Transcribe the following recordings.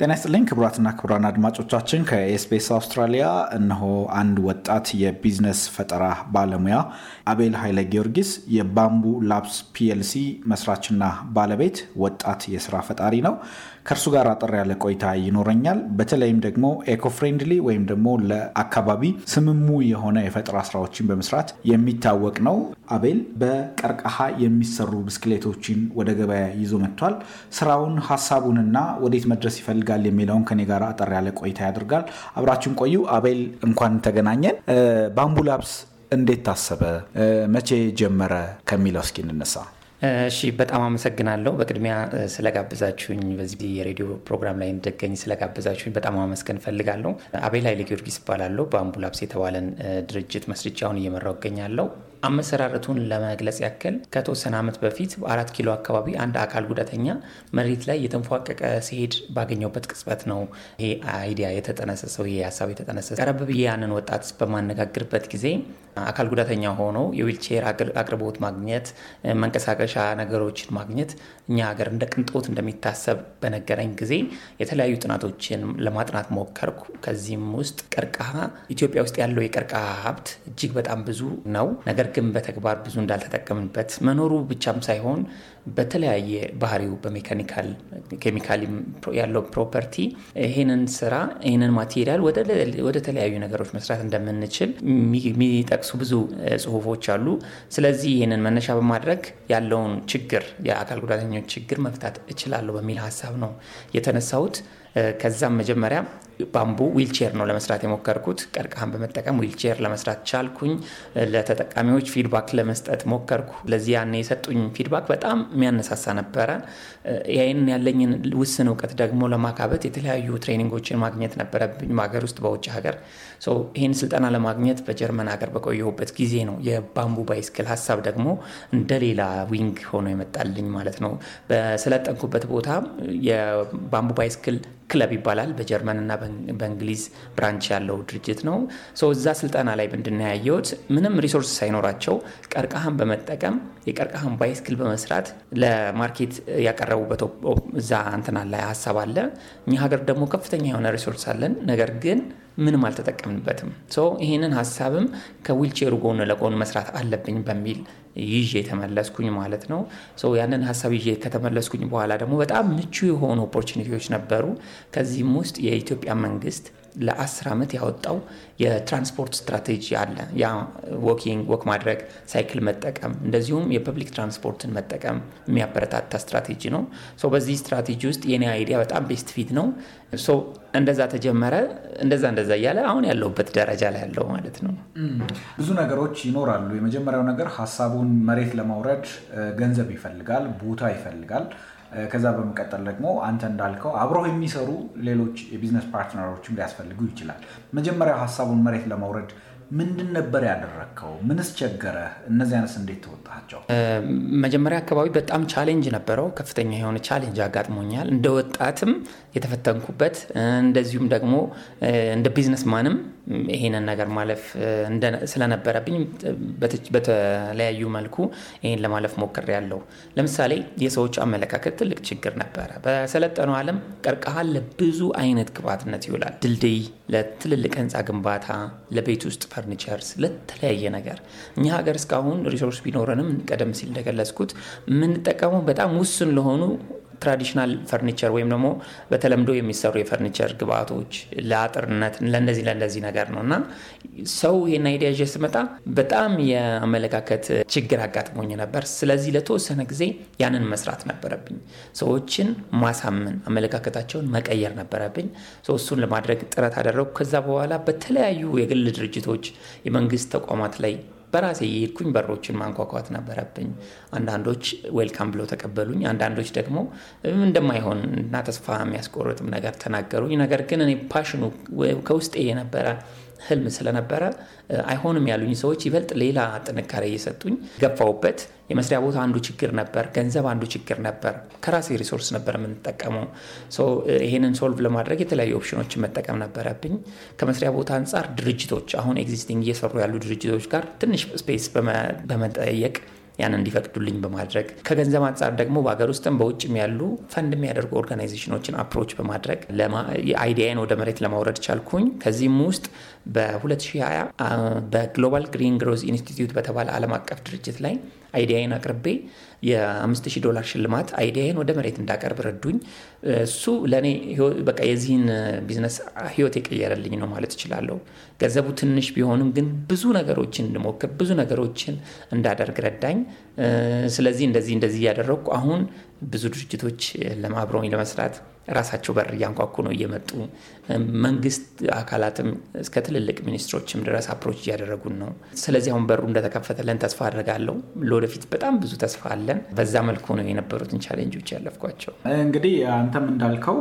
ጤና ይስጥልኝ ክቡራትና ክቡራን አድማጮቻችን ከ SBS አውስትራሊያ እነሆ አንድ ወጣት የቢዝነስ ፈጠራ ባለሙያ አቤል ኃይለ ጊዮርጊስ የ Bamboo Labs PLC መስራችና ባለቤት ወጣት የስራ ፈጣሪ ነው። ከእርሱ ጋር አጠር ያለ ቆይታ ይኖረኛል። በተለይም ደግሞ eco-friendly ወይም ደግሞ ለአካባቢ ስሙም የሆነ የፈጠራ ስራዎችን በመስራት የሚታወቅ ነው። አቤል በቀርከሃ የሚሰሩ ብስክሌቶችን ወደ ገበያ ይዞ መጥቷል። ስራውን፣ ሀሳቡንና ወዴት መድረስ ይፈልጋል የሚለውን ከኔ ጋር አጠር ያለ ቆይታ ያደርጋል። አብራችን ቆዩ። አቤል እንኳን ተገናኘን። Bamboo Labs እንዴት ታሰበ? መቼ ጀመረ? ከሚለው እስኪ እንነሳ። እሺ በጣም አመሰግናለሁ። በቅድሚያ ስለጋበዛችሁኝ በዚህ የሬዲዮ ፕሮግራም ላይ እንድገኝ ስለጋበዛችሁኝ በጣም ማመስገን ፈልጋለሁ። አቤል ኃይለ ጊዮርጊስ እባላለሁ። Bamboo Labs የተባለን ድርጅት መስርቼ አሁን እየመራው እገኛለሁ። አመሰራረቱን ለመግለጽ ያክል ከተወሰነ ዓመት በፊት በአራት ኪሎ አካባቢ አንድ አካል ጉዳተኛ መሬት ላይ እየተንፏቀቀ ሲሄድ ባገኘውበት ቅጽበት ነው ይሄ idea የተጠነሰሰው ይሄ ሀሳብ የተጠነሰሰ ቀረብ ብዬ ያንን ወጣት በማነጋግርበት ጊዜ አካል ጉዳተኛ ሆኖ የዊልቼር አቅርቦት ማግኘት መንቀሳቀሻ ነገሮችን ማግኘት እኛ ሀገር እንደ ቅንጦት እንደሚታሰብ በነገረኝ ጊዜ የተለያዩ ጥናቶችን ለማጥናት ሞከርኩ። ከዚህም ውስጥ ቀርከሃ ኢትዮጵያ ውስጥ ያለው የቀርከሃ ሀብት እጅግ በጣም ብዙ ነው። ነገር ግን በተግባር ብዙ እንዳልተጠቀምንበት መኖሩ ብቻም ሳይሆን በተለያየ ባህሪው በ mechanical chemical ያለው property ይህንን ስራ ይህንን material ወደ ተለያዩ ነገሮች መስራት እንደምንችል የሚጠቅሱ ብዙ ጽሁፎች አሉ። ስለዚህ ይህንን መነሻ በማድረግ ያለውን ችግር የአካል ጉዳተኞች ችግር መፍታት እችላለሁ በሚል ሀሳብ ነው የተነሳሁት። ከዛም መጀመሪያ bamboo wheelchair ነው ለመስራት የሞከርኩት። ቀርከሃን በመጠቀም ዊልቼር ለመስራት ቻልኩኝ። ለተጠቃሚዎች feedback ለመስጠት ሞከርኩ። ለዚህ ያኔ የሰጡኝ feedback በጣም የሚያነሳሳ ነበረ። ይህን ያለኝን ውስን እውቀት ደግሞ ለማካበት የተለያዩ training ኦችን ማግኘት ነበረብኝ በሀገር ውስጥ በውጭ ሀገር። ይህን ስልጠና ለማግኘት በጀርመን ሀገር በቆየሁበት ጊዜ ነው የ bamboo bicycle ሀሳብ ደግሞ እንደሌላ wing ሆኖ የመጣልኝ ማለት ነው። በሰለጠንኩበት ቦታ የ Bamboo Bicycle Club ይባላል። በጀርመን እና በእንግሊዝ branch ያለው ድርጅት ነው። እዛ ስልጠና ላይ ምንድን ያየሁት? ምንም resource ሳይኖራቸው ቀርከሃን በመጠቀም የቀርከሃን bicycle በመስራት ለ market ያቀረቡበት እዛ እንትና ላይ ሀሳብ አለ። እኛ ሀገር ደግሞ ከፍተኛ የሆነ resource አለን። ነገር ግን ምንም አልተጠቀምንበትም። ይህንን ሀሳብም ከዊልቼሩ ጎን ለጎን መስራት አለብኝ በሚል ይዤ የተመለስኩኝ ማለት ነው። ያንን ሀሳብ ይዤ ከተመለስኩኝ በኋላ ደግሞ በጣም ምቹ የሆኑ opportunity ዎች ነበሩ። ከዚህም ውስጥ የኢትዮጵያ መንግስት ለአስር ዓመት ያወጣው የትራንስፖርት ስትራቴጂ አለ። ያ walking walk ማድረግ፣ ሳይክል መጠቀም እንደዚሁም የ public transport ን መጠቀም የሚያበረታታ ስትራቴጂ ነው። በዚህ ስትራቴጂ ውስጥ የኔ idea በጣም best fit ነው። እንደዛ ተጀመረ። እንደዛ እንደዛ እያለ አሁን ያለሁበት ደረጃ ላይ ያለው ማለት ነው። ብዙ ነገሮች ይኖራሉ። የመጀመሪያው ነገር ሀሳቡን መሬት ለማውረድ ገንዘብ ይፈልጋል፣ ቦታ ይፈልጋል። ከዛ በመቀጠል ደግሞ አንተ እንዳልከው አብረው የሚሰሩ ሌሎች የቢዝነስ partner ኦችም ሊያስፈልጉ ይችላል። መጀመሪያ ሀሳቡን መሬት ለማውረድ ምንድን ነበር ያደረግከው? ምንስ ቸገረ? እነዚህ አይነት እንዴት ተወጣቸው? መጀመሪያ አካባቢ በጣም challenge ነበረው። ከፍተኛ የሆነ challenge አጋጥሞኛል። እንደ ወጣትም የተፈተንኩበት እንደዚሁም ደግሞ እንደ businessman ም ይሄንን ነገር ማለፍ ስለነበረብኝ በተለያዩ መልኩ ይሄን ለማለፍ ሞክሬያለሁ። ለምሳሌ የሰዎች አመለካከት ትልቅ ችግር ነበረ። በሰለጠነው ዓለም ቀርከሃ ለብዙ አይነት ግብዓትነት ይውላል። ድልድይ፣ ለትልልቅ ህንፃ ግንባታ፣ ለቤት ውስጥ furnitures፣ ለተለያየ ነገር። እኛ ሀገር እስካሁን resource ቢኖረንም ቀደም ሲል እንደገለጽኩት የምንጠቀመው በጣም ውስን ለሆኑ traditional furniture ወይም ደግሞ በተለምዶ የሚሰሩ የፈርኒቸር ግብአቶች ለአጥርነት ለእነዚህ ለእነዚህ ነገር ነው እና ሰው ይሄን idea ይዤ ስመጣ በጣም የአመለካከት ችግር አጋጥሞኝ ነበር። ስለዚህ ለተወሰነ ጊዜ ያንን መስራት ነበረብኝ። ሰዎችን ማሳመን፣ አመለካከታቸውን መቀየር ነበረብኝ። እሱን ለማድረግ ጥረት አደረጉ። ከዛ በኋላ በተለያዩ የግል ድርጅቶች፣ የመንግስት ተቋማት ላይ በራሴ የሄድኩኝ በሮችን ማንኳኳት ነበረብኝ። አንዳንዶች ዌልካም ብለው ተቀበሉኝ፣ አንዳንዶች ደግሞ እንደማይሆን እና ተስፋ የሚያስቆርጥም ነገር ተናገሩኝ። ነገር ግን እኔ ፓሽኑ ከውስጤ የነበረ ህልም ስለነበረ አይሆንም ያሉኝ ሰዎች ይበልጥ ሌላ ጥንካሬ እየሰጡኝ ገፋውበት። የመስሪያ ቦታ አንዱ ችግር ነበር፣ ገንዘብ አንዱ ችግር ነበር። ከራሴ resource ነበር የምንጠቀመው። ይሄንን solve ለማድረግ የተለያዩ option ኦችን መጠቀም ነበረብኝ። ከመስሪያ ቦታ አንጻር ድርጅቶች አሁን existing እየሰሩ ያሉ ድርጅቶች ጋር ትንሽ space በመጠየቅ ያን እንዲፈቅዱልኝ በማድረግ ከገንዘብ አንጻር ደግሞ በሀገር ውስጥም በውጭም ያሉ ፈንድ የሚያደርጉ organization ኦችን approach በማድረግ idea ን ወደ መሬት ለማውረድ ቻልኩኝ። ከዚህም ውስጥ በ2020 በ Global Green Growth Institute በተባለ ዓለም አቀፍ ድርጅት ላይ idea ን አቅርቤ የ5000 ዶላር ሽልማት idea ን ወደ መሬት እንዳቀርብ ረዱኝ። እሱ ለእኔ በቃ የዚህን ቢዝነስ ህይወት የቀየረልኝ ነው ማለት እችላለሁ። ገንዘቡ ትንሽ ቢሆንም ግን ብዙ ነገሮችን እንድሞክር ብዙ ነገሮችን እንዳደርግ ረዳኝ። ስለዚህ እንደዚህ እንደዚህ እያደረግኩ አሁን ብዙ ድርጅቶች አብረውኝ ለመስራት ራሳቸው በር እያንኳኩ ነው እየመጡ መንግስት አካላትም እስከ ትልልቅ ሚኒስትሮችም ድረስ approach እያደረጉን ነው። ስለዚህ አሁን በሩ እንደተከፈተለን ተስፋ አድርጋለሁ። ለወደፊት በጣም ብዙ ተስፋ አለን። በዛ መልኩ ነው የነበሩትን challenge ኦች ያለፍኳቸው። እንግዲህ አንተም እንዳልከው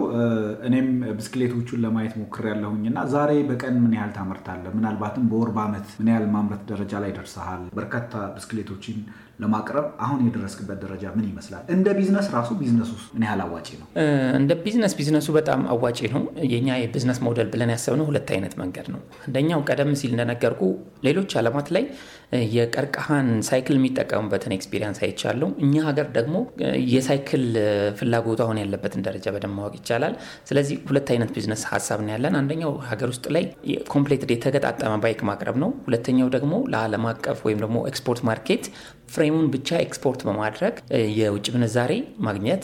እኔም ብስክሌቶቹን ለማየት ሞክሬያለሁኝ እና ዛሬ በቀን ምን ያህል ታመርታለህ? ምናልባትም በወር በዓመት ምን ያህል ማምረት ደረጃ ላይ ደርሰሃል? በርካታ ብስክሌቶችን ለማቅረብ አሁን የደረስክበት ደረጃ ምን ይመስላል? እንደ ቢዝነስ ራሱ ቢዝነሱ ምን ያህል አዋጪ ነው? እንደ business business ኡ በጣም አዋጪ ነው። የኛ የ business model ብለን ያሰብነው ሁለት አይነት መንገድ ነው። አንደኛው ቀደም ሲል እንደነገርኩ ሌሎች ዓለማት ላይ የቀርከሃን ሳይክል የሚጠቀሙበትን experience አይቻለሁ። እኛ ሀገር ደግሞ የሳይክል ፍላጎቱ አሁን ያለበትን ደረጃ በደንብ ማወቅ ይቻላል። ስለዚህ ሁለት አይነት ቢዝነስ ሀሳብ ነው ያለን። አንደኛው ሀገር ውስጥ ላይ complete የተገጣጠመ bike ማቅረብ ነው። ሁለተኛው ደግሞ ለዓለም አቀፍ ወይም ደግሞ export market frame ኡን ብቻ ኤክስፖርት በማድረግ የውጭ ምንዛሬ ማግኘት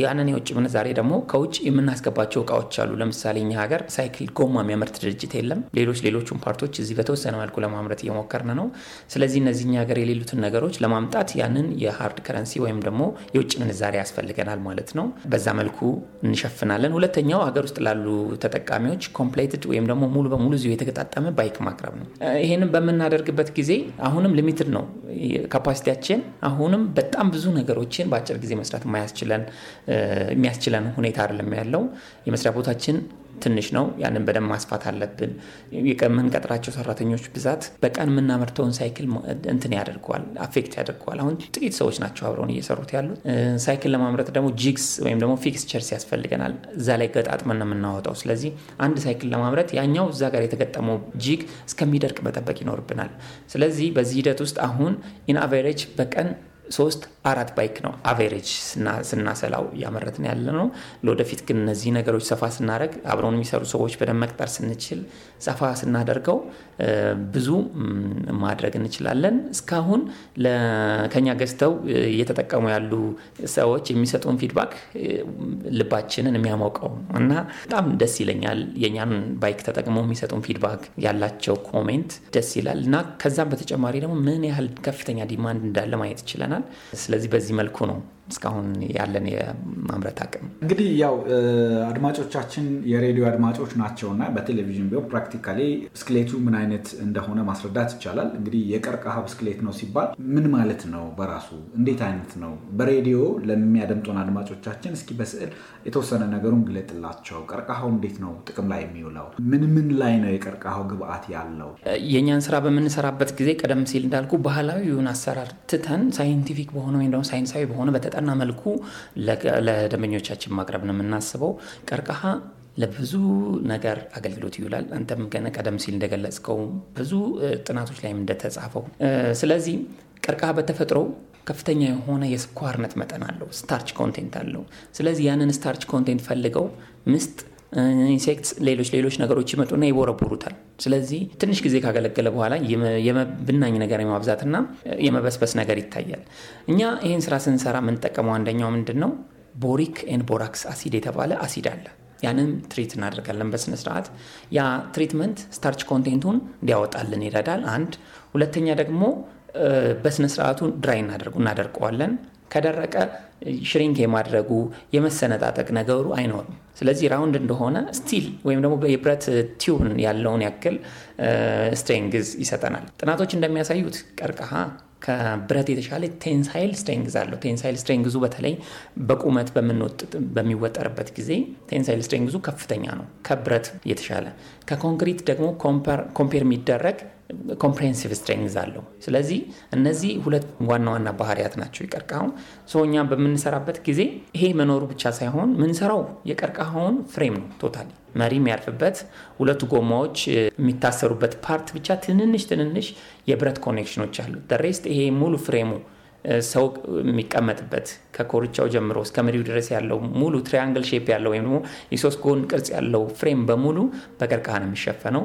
ያንን የውጭ ምንዛሬ ደግሞ ከውጭ የምናስገባቸው እቃዎች አሉ። ለምሳሌ እኛ ሀገር ሳይክል ጎማ የሚያመርት ድርጅት የለም። ሌሎች ሌሎቹን part ኦች እዚህ በተወሰነ መልኩ ለማምረት እየሞከርን ነው። ስለዚህ እነዚህ እኛ ሀገር የሌሉትን ነገሮች ለማምጣት ያንን የ hard currency ወይም ደግሞ የውጭ ምንዛሬ ያስፈልገናል ማለት ነው። በዛ መልኩ እንሸፍናለን። ሁለተኛው ሀገር ውስጥ ላሉ ተጠቃሚዎች completed ወይም ደግሞ ሙሉ በሙሉ እዚሁ የተገጣጠመ bike ማቅረብ ነው። ይህንን በምናደርግበት ጊዜ አሁንም limited ነው capacity ያችን። አሁንም በጣም ብዙ ነገሮችን በአጭር ጊዜ መስራት የማያስችለን የሚያስችለን ሁኔታ አይደለም ያለው። የመስሪያ ቦታችን ትንሽ ነው። ያንን በደንብ ማስፋት አለብን። የምንቀጥራቸው ሰራተኞች ብዛት በቀን የምናመርተውን ሳይክል እንትን ያደርገዋል፣ affect ያደርገዋል። አሁን ጥቂት ሰዎች ናቸው አብረውን እየሰሩት ያሉት። ሳይክል ለማምረት ደግሞ jigs ወይም ደግሞ fixtures ያስፈልገናል። እዛ ላይ ገጣጥመን ነው የምናወጣው። ስለዚህ አንድ ሳይክል ለማምረት ያኛው እዛ ጋር የተገጠመው jig እስከሚደርቅ መጠበቅ ይኖርብናል። ስለዚህ በዚህ ሂደት ውስጥ አሁን in average በቀን ሶስት አራት bike ነው average ስናሰላው እያመረትን ያለነው። ለወደፊት ግን እነዚህ ነገሮች ሰፋ ስናደረግ አብረውን የሚሰሩ ሰዎች በደንብ መቅጠር ስንችል ሰፋ ስናደርገው ብዙ ማድረግ እንችላለን። እስካሁን ከኛ ገዝተው እየተጠቀሙ ያሉ ሰዎች የሚሰጡን feedback ልባችንን የሚያሞቀው እና በጣም ደስ ይለኛል። የኛን bike ተጠቅመው የሚሰጡን feedback ያላቸው comment ደስ ይላል እና ከዛም በተጨማሪ ደግሞ ምን ያህል ከፍተኛ demand እንዳለ ማየት ያስችለናል። ስለዚህ በዚህ መልኩ ነው እስካሁን ያለን የማምረት አቅም። እንግዲህ ያው አድማጮቻችን የሬዲዮ አድማጮች ናቸውና በቴሌቪዥን ቢሆን practically ብስክሌቱ ምን አይነት እንደሆነ ማስረዳት ይቻላል። እንግዲህ የቀርከሃ ብስክሌት ነው ሲባል ምን ማለት ነው? በራሱ እንዴት አይነት ነው? በሬዲዮ ለሚያደምጡን አድማጮቻችን እስኪ በስዕል የተወሰነ ነገሩን ግለጥላቸው። ቀርከሃው እንዴት ነው ጥቅም ላይ የሚውለው? ምን ምን ላይ ነው የቀርከሃው ግብአት ያለው? የእኛን ስራ በምንሰራበት ጊዜ ቀደም ሲል እንዳልኩ ባህላዊውን አሰራር ትተን scientific በሆነ ወይም ደግሞ ሳይንሳዊ በሆነ በተጠና መልኩ ለደንበኞቻችን ማቅረብ ነው የምናስበው። ቀርከሃ ለብዙ ነገር አገልግሎት ይውላል። አንተም ቀደም ሲል እንደገለጽከው ብዙ ጥናቶች ላይም እንደተጻፈው። ስለዚህ ቀርከሃ በተፈጥሮ ከፍተኛ የሆነ የስኳርነት መጠን አለው፣ starch content አለው። ስለዚህ ያንን starch content ፈልገው ምስጥ insects ሌሎች ሌሎች ነገሮች ይመጡና ይቦረቡሩታል። ስለዚህ ትንሽ ጊዜ ካገለገለ በኋላ የብናኝ ነገር የማብዛትና የመበስበስ ነገር ይታያል። እኛ ይህን ስራ ስንሰራ የምንጠቀመው አንደኛው ምንድን ነው? boric and borax acid የተባለ አሲድ አለ። ያንን treat እናደርጋለን በስነ ስርዓት። ያ treatment starch content ኡን እንዲያወጣልን ይረዳል። አንድ ሁለተኛ ደግሞ በስነ ስርዓቱ dry እናደርገዋለን። ከደረቀ shrink የማድረጉ የመሰነጣጠቅ ነገሩ አይኖርም። ስለዚህ round እንደሆነ steel ወይም ደግሞ የብረት tube ን ያለውን ያክል strength ይሰጠናል። ጥናቶች እንደሚያሳዩት ቀርከሃ ከብረት የተሻለ tensile strength አለው። tensile strength ኡ በተለይ በቁመት በሚወጠርበት ጊዜ tensile strength ኡ ከፍተኛ ነው ከብረት የተሻለ። ከኮንክሪት ደግሞ compare የሚደረግ compressive strength አለው። ስለዚህ እነዚህ ሁለት ዋና ዋና ባህሪያት ናቸው የቀርከሃው። ሰው እኛ በምንሰራበት ጊዜ ይሄ መኖሩ ብቻ ሳይሆን ምንሰራው የቀርከሃውን frame ነው totally መሪ የሚያርፍበት ሁለቱ ጎማዎች የሚታሰሩበት part ብቻ ትንንሽ ትንንሽ የብረት connection ኦች አሉ። rest ይሄ ሙሉ frame ኡ ሰው የሚቀመጥበት ከኮርቻው ጀምሮ እስከ መሪው ድረስ ያለው ሙሉ triangle shape ያለው ወይም ደግሞ የሶስት ጎን ቅርጽ ያለው frame በሙሉ በቀርከሃ ነው የሚሸፈነው።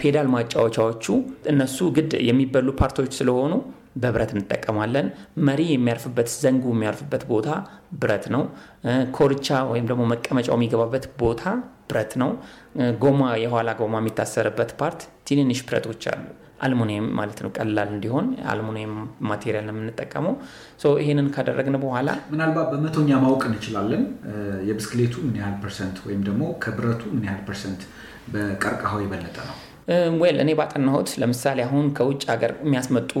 ፔዳል ማጫወቻዎቹ እነሱ ግድ የሚበሉ part ኦች ስለሆኑ በብረት እንጠቀማለን። መሪ የሚያርፍበት ዘንጉ የሚያርፍበት ቦታ ብረት ነው። ኮርቻ ወይም ደግሞ መቀመጫው የሚገባበት ቦታ ብረት ነው። ጎማ የኋላ ጎማ የሚታሰርበት part ትንንሽ ብረቶች አሉ። አልሙኒየም ማለት ነው። ቀላል እንዲሆን አልሙኒየም material ነው የምንጠቀመው። ይህንን ካደረግን በኋላ ምናልባት በመቶኛ ማወቅ እንችላለን የብስክሌቱ ምን ያህል percent ወይም ደግሞ ከብረቱ ምን ያህል percent በቀርከሃው የበለጠ ነው? well እኔ ባጠናሁት ለምሳሌ አሁን ከውጭ ሀገር የሚያስመጡ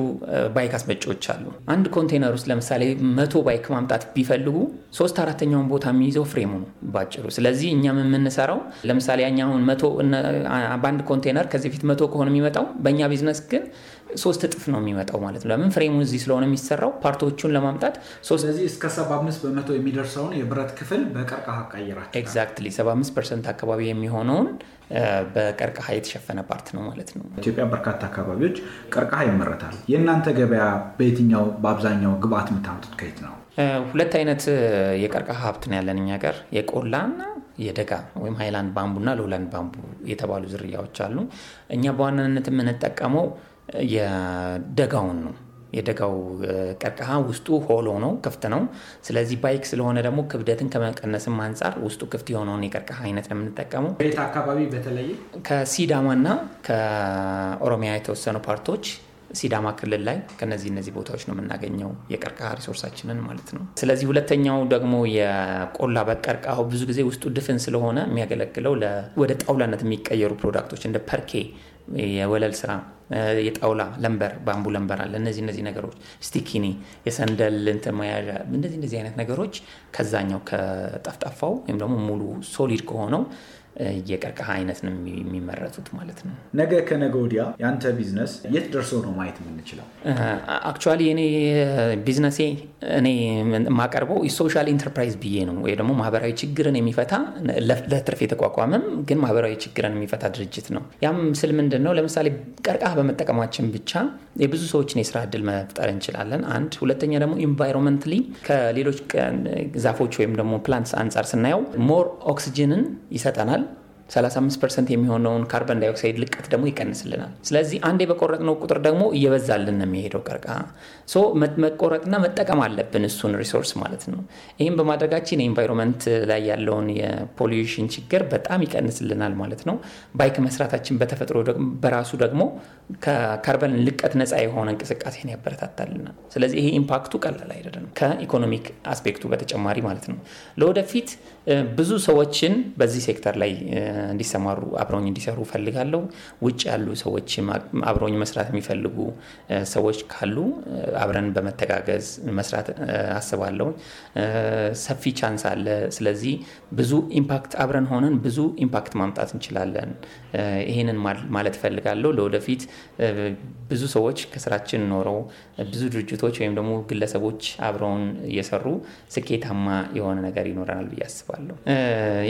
bike አስመጪዎች አሉ። አንድ ኮንቴነር ውስጥ ለምሳሌ መቶ bike ማምጣት ቢፈልጉ ሶስት አራተኛውን ቦታ የሚይዘው frame ኡ ነው ባጭሩ። ስለዚህ እኛም የምንሰራው ለምሳሌ ያኛ አሁን መቶ በአንድ ኮንቴነር ከዚህ በፊት መቶ ከሆነ የሚመጣው በእኛ ቢዝነስ ግን ሶስት እጥፍ ነው የሚመጣው ማለት ነው። ለምን frame ኡ እዚህ ስለሆነ የሚሰራው part ኦቹን ለማምጣት ስለዚህ እስከ 75 በመቶ የሚደርሰውን የብረት ክፍል በቀርከሃ ቀይራችሁ exactly 75 percent አካባቢ የሚሆነውን በቀርከሃ የተሸፈነ part ነው ማለት ነው። ኢትዮጵያ በርካታ አካባቢዎች ቀርከሃ ይመረታል። የእናንተ ገበያ በየትኛው በአብዛኛው ግብአት የምታመጡት ከየት ነው? ሁለት አይነት የቀርከሃ ሀብት ነው ያለን እኛ ጋር የቆላና የደጋ ወይም highland bamboo ና lowland bamboo የተባሉ ዝርያዎች አሉ። እኛ በዋናነት የምንጠቀመው የደጋውን ነው። የደጋው ቀርከሃ ውስጡ hollow ነው፣ ክፍት ነው። ስለዚህ bike ስለሆነ ደግሞ ክብደትን ከመቀነስም አንጻር ውስጡ ክፍት የሆነውን የቀርከሃ አይነት ነው የምንጠቀመው። ቤት አካባቢ በተለየ ከሲዳማና ከኦሮሚያ የተወሰኑ part ኦች ሲዳማ ክልል ላይ ከነዚህ እነዚህ ቦታዎች ነው የምናገኘው የቀርከሃ resource ኣችንን ማለት ነው። ስለዚህ ሁለተኛው ደግሞ የቆላ በቀርከሃው ብዙ ጊዜ ውስጡ ድፍን ስለሆነ የሚያገለግለው ወደ ጣውላነት የሚቀየሩ product ኦች እንደ parquet የወለል ስራ፣ የጣውላ lumber፣ bamboo lumber አለ። እነዚህ እነዚህ ነገሮች ስቲኪኒ፣ የሰንደል እንትን መያዣ፣ እንደዚህ እንደዚህ አይነት ነገሮች ከዛኛው ከጠፍጣፋው ወይም ደግሞ ሙሉ solid ከሆነው የቀርከሃ አይነት ነው የሚመረቱት ማለት ነው። ነገ ከነገ ወዲያ የአንተ ቢዝነስ የት ደርሶ ነው ማየት የምንችለው? actually እኔ ቢዝነሴ እኔ የማቀርበው social enterprise ብዬ ነው ወይ ደግሞ ማህበራዊ ችግርን የሚፈታ ለትርፍ የተቋቋመም ግን ማህበራዊ ችግርን የሚፈታ ድርጅት ነው። ያም ስል ምንድን ነው ለምሳሌ ቀርከሃ በመጠቀማችን ብቻ የብዙ ሰዎችን የስራ እድል መፍጠር እንችላለን። አንድ ሁለተኛ ደግሞ environmentally ከሌሎች ዛፎች ወይም ደግሞ plants አንጻር ስናየው more oxygen ን ይሰጠናል 35 percent የሚሆነውን carbon dioxide ልቀት ደግሞ ይቀንስልናል። ስለዚህ አንዴ በቆረጥነው ቁጥር ደግሞ እየበዛልን ነው የሚሄደው ቀርከሃ። መቆረጥና መጠቀም አለብን እሱን resource ማለት ነው። ይህም በማድረጋችን የ environment ላይ ያለውን የ pollution ችግር በጣም ይቀንስልናል ማለት ነው። bike መስራታችን በተፈጥሮ በራሱ ደግሞ ከካርበን ልቀት ነፃ የሆነ እንቅስቃሴን ያበረታታልናል። ስለዚህ ይሄ impact ኡ ቀላል አይደለም፣ ከ economic aspect ኡ በተጨማሪ ማለት ነው። ለወደፊት ብዙ ሰዎችን በዚህ ሴክተር ላይ እንዲሰማሩ አብረውኝ እንዲሰሩ ፈልጋለሁ። ውጭ ያሉ ሰዎች አብረውኝ መስራት የሚፈልጉ ሰዎች ካሉ አብረን በመተጋገዝ መስራት አስባለሁ። ሰፊ chance አለ። ስለዚህ ብዙ impact አብረን ሆነን ብዙ impact ማምጣት እንችላለን። ይሄንን ማለት ፈልጋለሁ። ለወደፊት ብዙ ሰዎች ከስራችን ኖረው ብዙ ድርጅቶች ወይም ደግሞ ግለሰቦች አብረውን እየሰሩ ስኬታማ የሆነ ነገር ይኖረናል ብዬ አስባለሁ።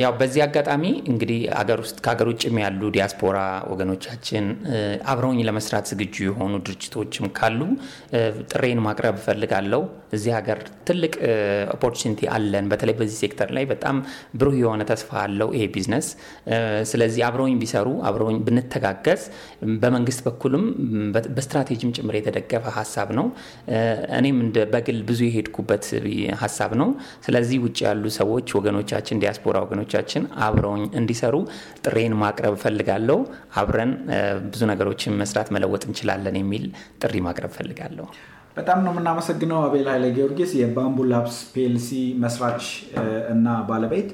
ያው በዚህ አጋጣሚ እንግዲህ አገር ውስጥ ከሀገር ውጭም ያሉ ዲያስፖራ ወገኖቻችን አብረውኝ ለመስራት ዝግጁ የሆኑ ድርጅቶችም ካሉ ጥሪዬን ማቅረብ እፈልጋለሁ። እዚህ ሀገር ትልቅ opportunity አለን። በተለይ በዚህ ሴክተር ላይ በጣም ብሩህ የሆነ ተስፋ አለው ይሄ ቢዝነስ። ስለዚህ አብረውኝ ቢሰሩ አብረውኝ ብንተጋገዝ፣ በመንግስት በኩልም በስትራቴጂም ጭምር የተደገፈ ሀሳብ ነው። እኔም በግል ብዙ የሄድኩበት ሀሳብ ነው። ስለዚህ ውጭ ያሉ ሰዎች ወገኖቻችን፣ ዲያስፖራ ወገኖቻችን አብረውኝ እንዲሰሩ ጥሬን ማቅረብ እፈልጋለሁ። አብረን ብዙ ነገሮችን መስራት መለወጥ እንችላለን የሚል ጥሪ ማቅረብ እፈልጋለሁ። በጣም ነው የምናመሰግነው አቤል ኃይለ ጊዮርጊስ የባምቡ ላብስ ፒኤልሲ መስራች እና ባለቤት።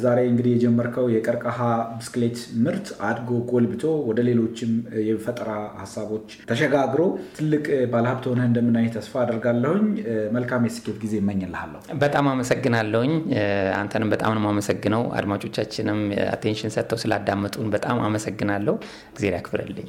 ዛሬ እንግዲህ የጀመርከው የቀርከሃ ብስክሌት ምርት አድጎ ጎልብቶ ወደ ሌሎችም የፈጠራ ሀሳቦች ተሸጋግሮ ትልቅ ባለሀብት ሆነህ እንደምናይ ተስፋ አደርጋለሁኝ። መልካም የስኬት ጊዜ እመኝልሃለሁ። በጣም አመሰግናለሁኝ። አንተንም በጣም ነው የማመሰግነው። አድማጮቻችንም አቴንሽን ሰጥተው ስላዳመጡን በጣም አመሰግናለሁ። እግዜር ያክብርልኝ።